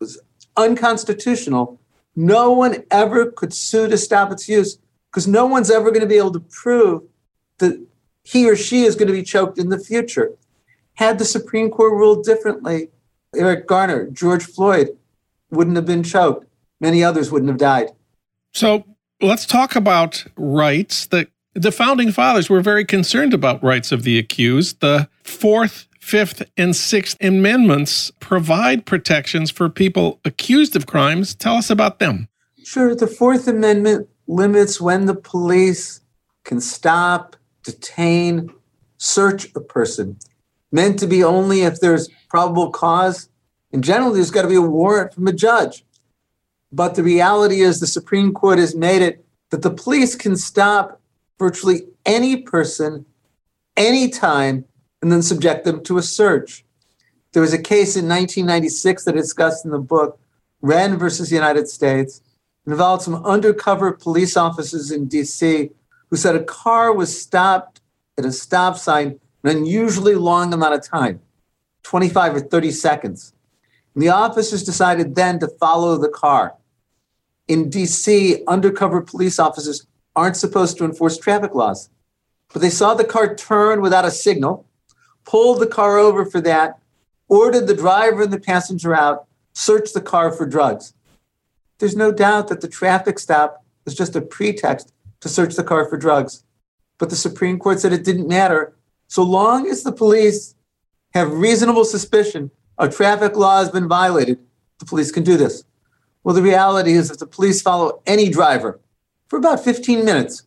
was unconstitutional, no one ever could sue to stop its use because no one's ever going to be able to prove that he or she is going to be choked in the future. Had the Supreme Court ruled differently, Eric Garner, George Floyd wouldn't have been choked. Many others wouldn't have died. So let's talk about rights. The, the founding fathers were very concerned about rights of the accused. The Fourth, Fifth, and Sixth Amendments provide protections for people accused of crimes. Tell us about them. Sure. The Fourth Amendment limits when the police can stop, detain, search a person meant to be only if there's probable cause. And generally, there's got to be a warrant from a judge. But the reality is, the Supreme Court has made it that the police can stop virtually any person, anytime, and then subject them to a search. There was a case in 1996 that I discussed in the book, Whren versus the United States. Involved some undercover police officers in DC who said a car was stopped at a stop sign an unusually long amount of time 25 or 30 seconds. And the officers decided then to follow the car. In DC, undercover police officers aren't supposed to enforce traffic laws. But they saw the car turn without a signal, pulled the car over for that, ordered the driver and the passenger out, searched the car for drugs. There's no doubt that the traffic stop was just a pretext to search the car for drugs. But the Supreme Court said it didn't matter so long as the police have reasonable suspicion a traffic law has been violated, the police can do this. Well, the reality is if the police follow any driver for about 15 minutes,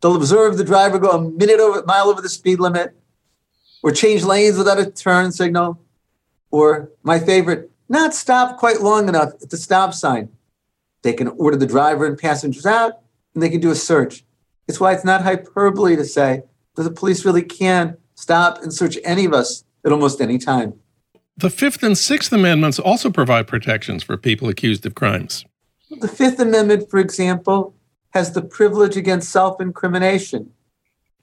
they'll observe the driver go a minute over mile over the speed limit, or change lanes without a turn signal, or my favorite, not stop quite long enough at the stop sign. They can order the driver and passengers out, and they can do a search. It's why it's not hyperbole to say that the police really can stop and search any of us at almost any time. The Fifth and Sixth Amendments also provide protections for people accused of crimes. The Fifth Amendment, for example, has the privilege against self incrimination.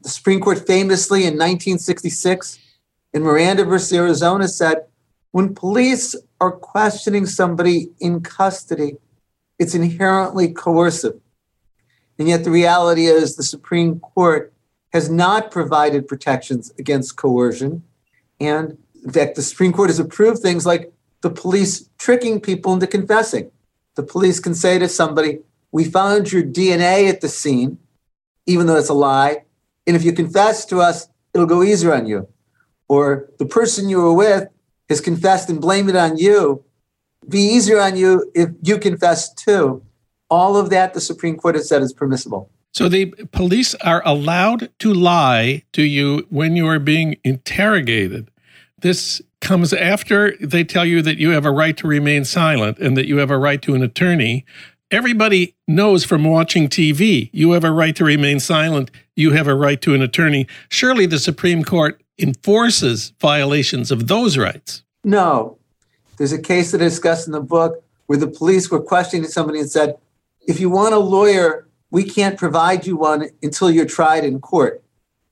The Supreme Court famously in 1966 in Miranda versus Arizona said when police are questioning somebody in custody, it's inherently coercive. And yet the reality is the Supreme Court has not provided protections against coercion. And in fact, the Supreme Court has approved things like the police tricking people into confessing. The police can say to somebody, We found your DNA at the scene, even though it's a lie. And if you confess to us, it'll go easier on you. Or the person you were with has confessed and blamed it on you. Be easier on you if you confess too. All of that, the Supreme Court has said is permissible. So the police are allowed to lie to you when you are being interrogated. This comes after they tell you that you have a right to remain silent and that you have a right to an attorney. Everybody knows from watching TV, you have a right to remain silent, you have a right to an attorney. Surely the Supreme Court enforces violations of those rights. No. There's a case that I discussed in the book where the police were questioning somebody and said, if you want a lawyer, we can't provide you one until you're tried in court.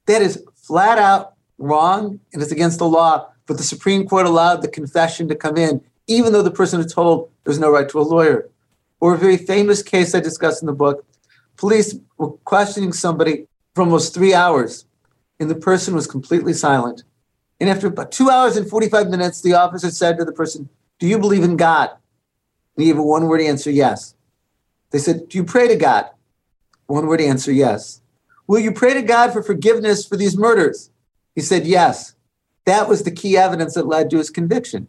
That is flat out wrong and it's against the law. But the Supreme Court allowed the confession to come in, even though the person was told there's no right to a lawyer. Or a very famous case I discussed in the book police were questioning somebody for almost three hours, and the person was completely silent. And after about two hours and 45 minutes, the officer said to the person, Do you believe in God? And he gave a one word answer, yes. They said, Do you pray to God? One word answer, yes. Will you pray to God for forgiveness for these murders? He said, Yes. That was the key evidence that led to his conviction.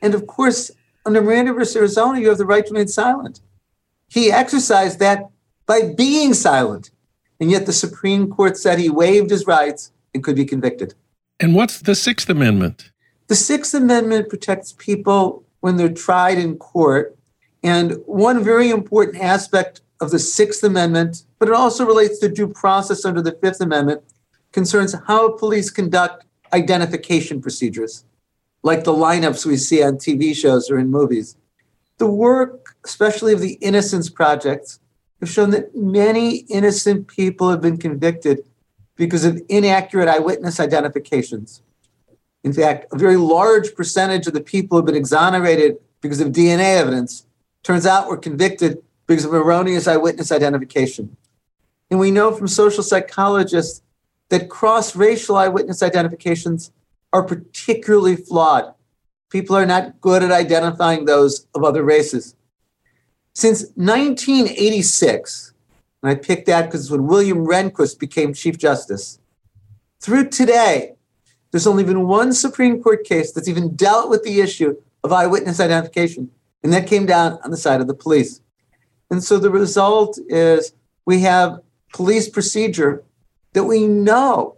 And of course, under Miranda versus Arizona, you have the right to remain silent. He exercised that by being silent. And yet the Supreme Court said he waived his rights and could be convicted. And what's the Sixth Amendment? The Sixth Amendment protects people when they're tried in court. And one very important aspect of the Sixth Amendment, but it also relates to due process under the Fifth Amendment, concerns how police conduct identification procedures, like the lineups we see on TV shows or in movies. The work, especially of the Innocence Project, have shown that many innocent people have been convicted because of inaccurate eyewitness identifications. In fact, a very large percentage of the people who have been exonerated because of DNA evidence turns out were convicted because of erroneous eyewitness identification. And we know from social psychologists that cross racial eyewitness identifications are particularly flawed. People are not good at identifying those of other races. Since 1986, and I picked that because when William Rehnquist became Chief Justice, through today, there's only been one Supreme Court case that's even dealt with the issue of eyewitness identification, and that came down on the side of the police. And so the result is we have police procedure that we know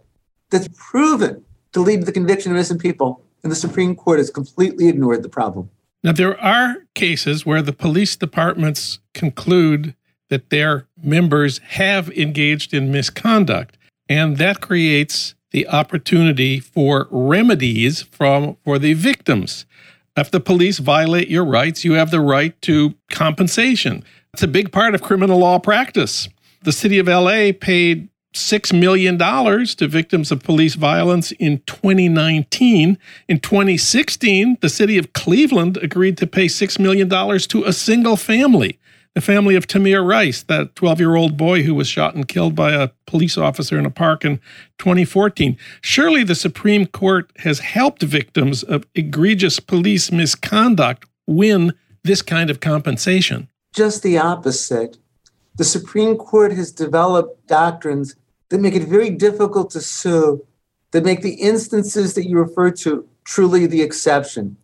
that's proven to lead to the conviction of innocent people, and the Supreme Court has completely ignored the problem. Now, there are cases where the police departments conclude that their members have engaged in misconduct, and that creates the opportunity for remedies from for the victims. If the police violate your rights, you have the right to compensation. It's a big part of criminal law practice. The city of LA paid $6 million to victims of police violence in 2019. In 2016, the city of Cleveland agreed to pay $6 million to a single family, the family of Tamir Rice, that 12 year old boy who was shot and killed by a police officer in a park in 2014. Surely the Supreme Court has helped victims of egregious police misconduct win this kind of compensation. Just the opposite the Supreme Court has developed doctrines that make it very difficult to sue, that make the instances that you refer to truly the exception.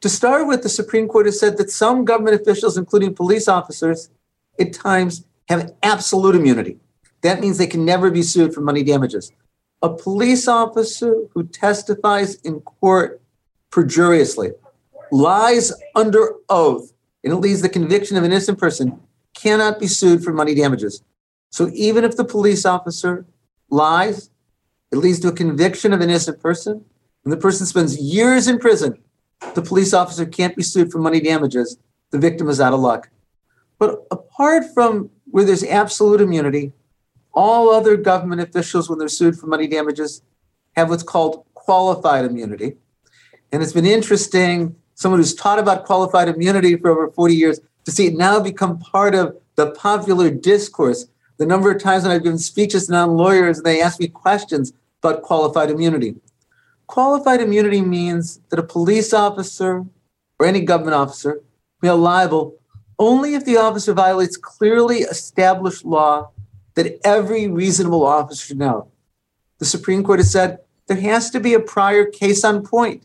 To start with, the Supreme Court has said that some government officials, including police officers, at times have absolute immunity. That means they can never be sued for money damages. A police officer who testifies in court perjuriously, lies under oath, and it leads to the conviction of an innocent person cannot be sued for money damages. So even if the police officer lies, it leads to a conviction of an innocent person, and the person spends years in prison. The police officer can't be sued for money damages. The victim is out of luck. But apart from where there's absolute immunity, all other government officials, when they're sued for money damages, have what's called qualified immunity. And it's been interesting, someone who's taught about qualified immunity for over 40 years, to see it now become part of the popular discourse. The number of times when I've given speeches to non lawyers and they ask me questions about qualified immunity. Qualified immunity means that a police officer or any government officer may be liable only if the officer violates clearly established law that every reasonable officer should know. The Supreme Court has said there has to be a prior case on point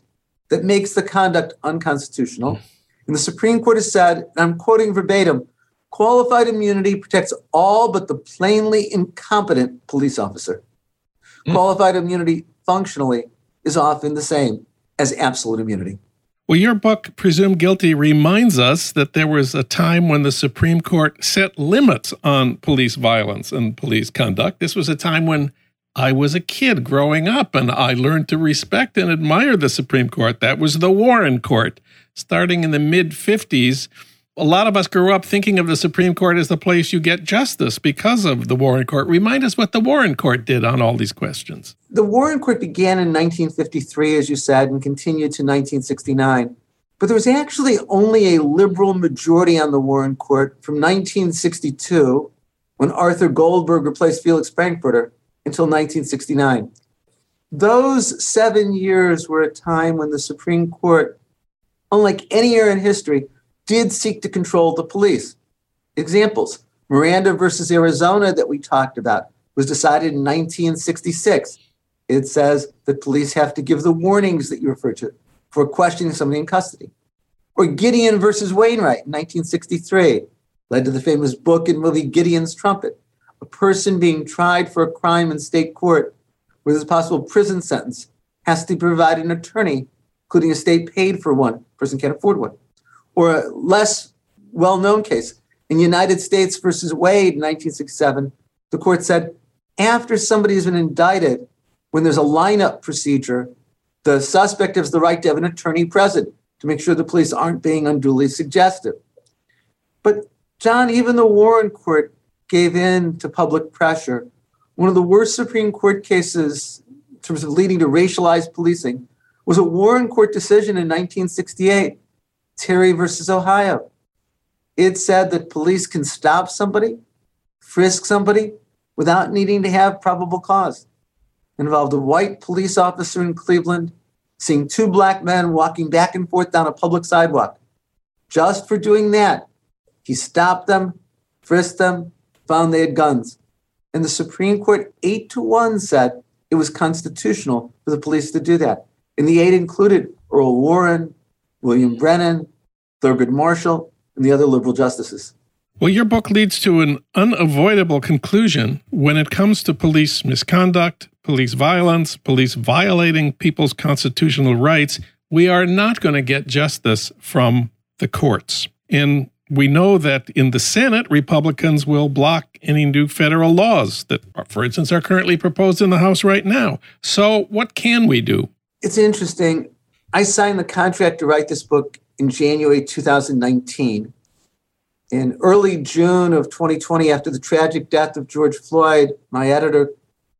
that makes the conduct unconstitutional. And the Supreme Court has said, and I'm quoting verbatim, qualified immunity protects all but the plainly incompetent police officer. Mm. Qualified immunity functionally is often the same as absolute immunity. Well, your book, Presumed Guilty, reminds us that there was a time when the Supreme Court set limits on police violence and police conduct. This was a time when I was a kid growing up and I learned to respect and admire the Supreme Court. That was the Warren Court starting in the mid 50s, a lot of us grew up thinking of the Supreme Court as the place you get justice because of the Warren Court. Remind us what the Warren Court did on all these questions. The Warren Court began in 1953, as you said, and continued to 1969. But there was actually only a liberal majority on the Warren Court from 1962, when Arthur Goldberg replaced Felix Frankfurter, until 1969. Those seven years were a time when the Supreme Court unlike any era in history, did seek to control the police. Examples Miranda versus Arizona, that we talked about, was decided in 1966. It says that police have to give the warnings that you refer to for questioning somebody in custody. Or Gideon versus Wainwright in 1963 led to the famous book and movie Gideon's Trumpet. A person being tried for a crime in state court there's a possible prison sentence has to provide an attorney, including a state paid for one. Person can't afford one. Or a less well-known case in United States versus Wade in 1967, the court said after somebody has been indicted, when there's a lineup procedure, the suspect has the right to have an attorney present to make sure the police aren't being unduly suggestive. But Jon, even the Warren Court gave in to public pressure. One of the worst Supreme Court cases in terms of leading to racialized policing was a Warren Court decision in 1968, Terry versus Ohio. It said that police can stop somebody, frisk somebody, without needing to have probable cause. It involved a white police officer in Cleveland seeing two black men walking back and forth down a public sidewalk. Just for doing that, he stopped them, frisked them, found they had guns. And the Supreme Court, eight to one, said it was constitutional for the police to do that. And the eight included Earl Warren, William Brennan, Thurgood Marshall, and the other liberal justices. Well, your book leads to an unavoidable conclusion when it comes to police misconduct, police violence, police violating people's constitutional rights. We are not going to get justice from the courts. And we know that in the Senate, Republicans will block any new federal laws that, for instance, are currently proposed in the House right now. So, what can we do? It's interesting. I signed the contract to write this book in January 2019. In early June of 2020, after the tragic death of George Floyd, my editor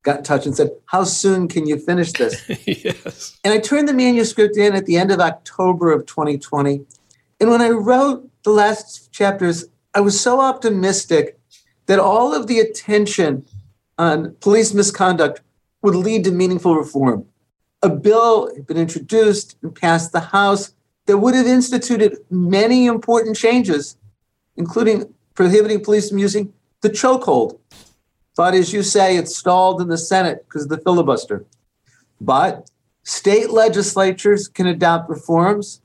got in touch and said, How soon can you finish this? yes. And I turned the manuscript in at the end of October of 2020. And when I wrote the last chapters, I was so optimistic that all of the attention on police misconduct would lead to meaningful reform. A bill had been introduced and passed the House that would have instituted many important changes, including prohibiting police from using the chokehold. But as you say, it stalled in the Senate because of the filibuster. But state legislatures can adopt reforms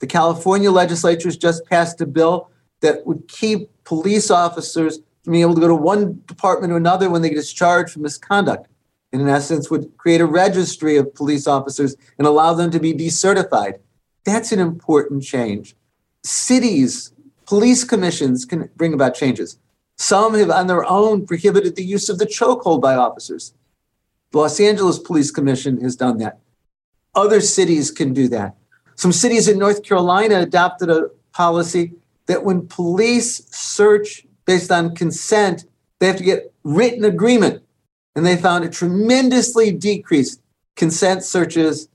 the California legislature has just passed a bill that would keep police officers from being able to go to one department or another when they get discharged for misconduct. And in essence, would create a registry of police officers and allow them to be decertified. That's an important change. Cities, police commissions can bring about changes. Some have on their own prohibited the use of the chokehold by officers. The Los Angeles Police Commission has done that. Other cities can do that. Some cities in North Carolina adopted a policy that when police search based on consent, they have to get written agreement. And they found it tremendously decreased consent searches.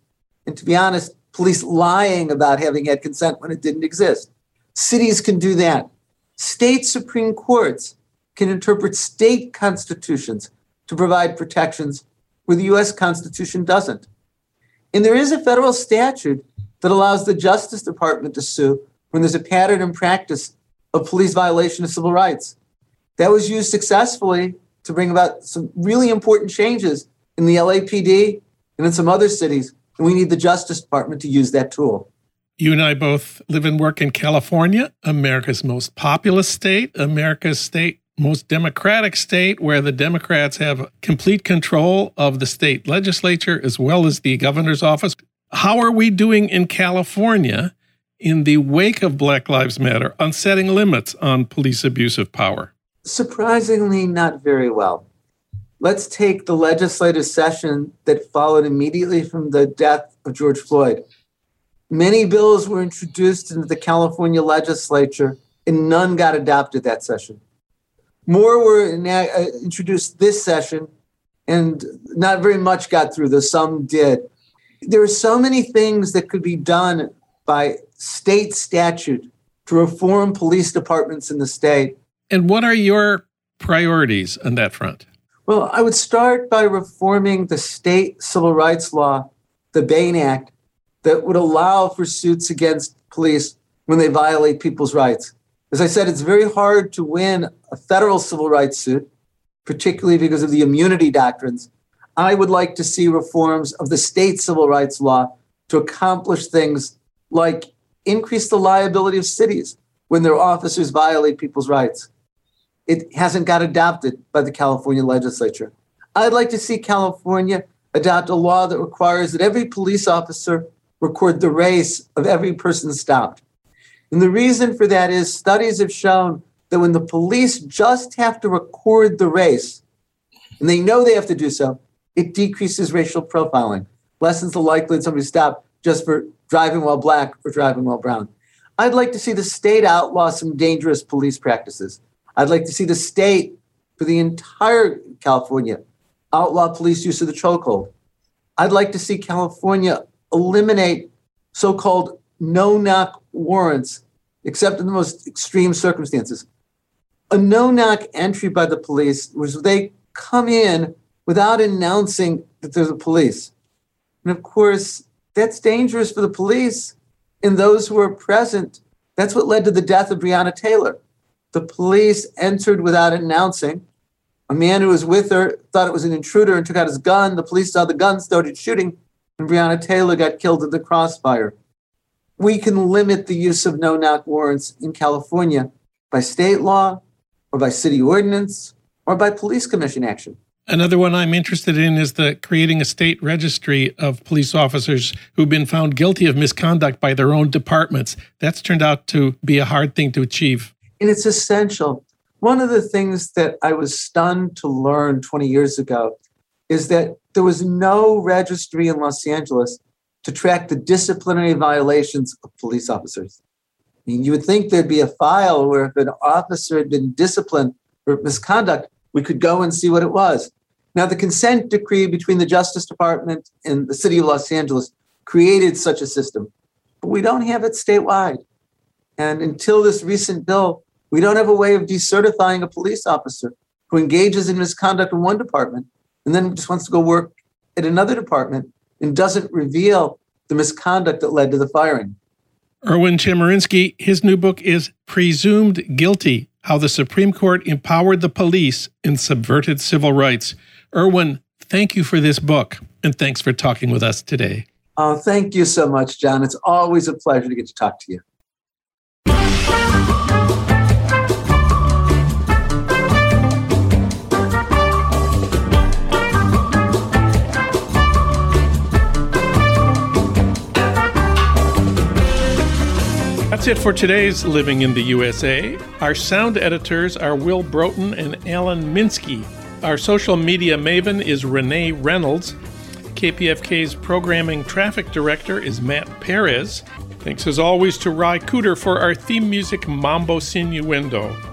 And to be honest, police lying about having had consent when it didn't exist. Cities can do that. State Supreme Courts can interpret state constitutions to provide protections where the US Constitution doesn't. And there is a federal statute that allows the Justice Department to sue when there's a pattern and practice of police violation of civil rights. That was used successfully to bring about some really important changes in the LAPD and in some other cities. And we need the Justice Department to use that tool. You and I both live and work in California, America's most populous state, America's state most democratic state where the Democrats have complete control of the state legislature as well as the governor's office. How are we doing in California in the wake of Black Lives Matter on setting limits on police abuse of power? Surprisingly, not very well. Let's take the legislative session that followed immediately from the death of George Floyd. Many bills were introduced into the California legislature, and none got adopted that session. More were uh, introduced this session, and not very much got through, though some did there are so many things that could be done by state statute to reform police departments in the state. And what are your priorities on that front? Well, I would start by reforming the state civil rights law, the Bane Act, that would allow for suits against police when they violate people's rights. As I said, it's very hard to win a federal civil rights suit, particularly because of the immunity doctrines. I would like to see reforms of the state civil rights law to accomplish things like increase the liability of cities when their officers violate people's rights. It hasn't got adopted by the California legislature. I'd like to see California adopt a law that requires that every police officer record the race of every person stopped. And the reason for that is studies have shown that when the police just have to record the race, and they know they have to do so, it decreases racial profiling, lessens the likelihood somebody stopped just for driving while black or driving while brown. I'd like to see the state outlaw some dangerous police practices. I'd like to see the state, for the entire California, outlaw police use of the chokehold. I'd like to see California eliminate so called no knock warrants, except in the most extreme circumstances. A no knock entry by the police was they come in without announcing that there's a police. And of course, that's dangerous for the police and those who are present. That's what led to the death of Breonna Taylor. The police entered without announcing. A man who was with her thought it was an intruder and took out his gun. The police saw the gun, started shooting, and Breonna Taylor got killed in the crossfire. We can limit the use of no knock warrants in California by state law or by city ordinance or by police commission action. Another one I'm interested in is the creating a state registry of police officers who've been found guilty of misconduct by their own departments. That's turned out to be a hard thing to achieve. And it's essential. One of the things that I was stunned to learn 20 years ago is that there was no registry in Los Angeles to track the disciplinary violations of police officers. I mean, you would think there'd be a file where if an officer had been disciplined for misconduct, we could go and see what it was. Now, the consent decree between the Justice Department and the city of Los Angeles created such a system, but we don't have it statewide. And until this recent bill, we don't have a way of decertifying a police officer who engages in misconduct in one department and then just wants to go work at another department and doesn't reveal the misconduct that led to the firing. Erwin Chemerinsky, his new book is Presumed Guilty How the Supreme Court Empowered the Police and Subverted Civil Rights. Erwin, thank you for this book, and thanks for talking with us today. Oh, thank you so much, Jon. It's always a pleasure to get to talk to you. That's it for today's Living in the USA. Our sound editors are Will Broughton and Alan Minsky. Our social media maven is Renee Reynolds. KPFK's programming traffic director is Matt Perez. Thanks as always to Ry Cooder for our theme music Mambo Sinuendo.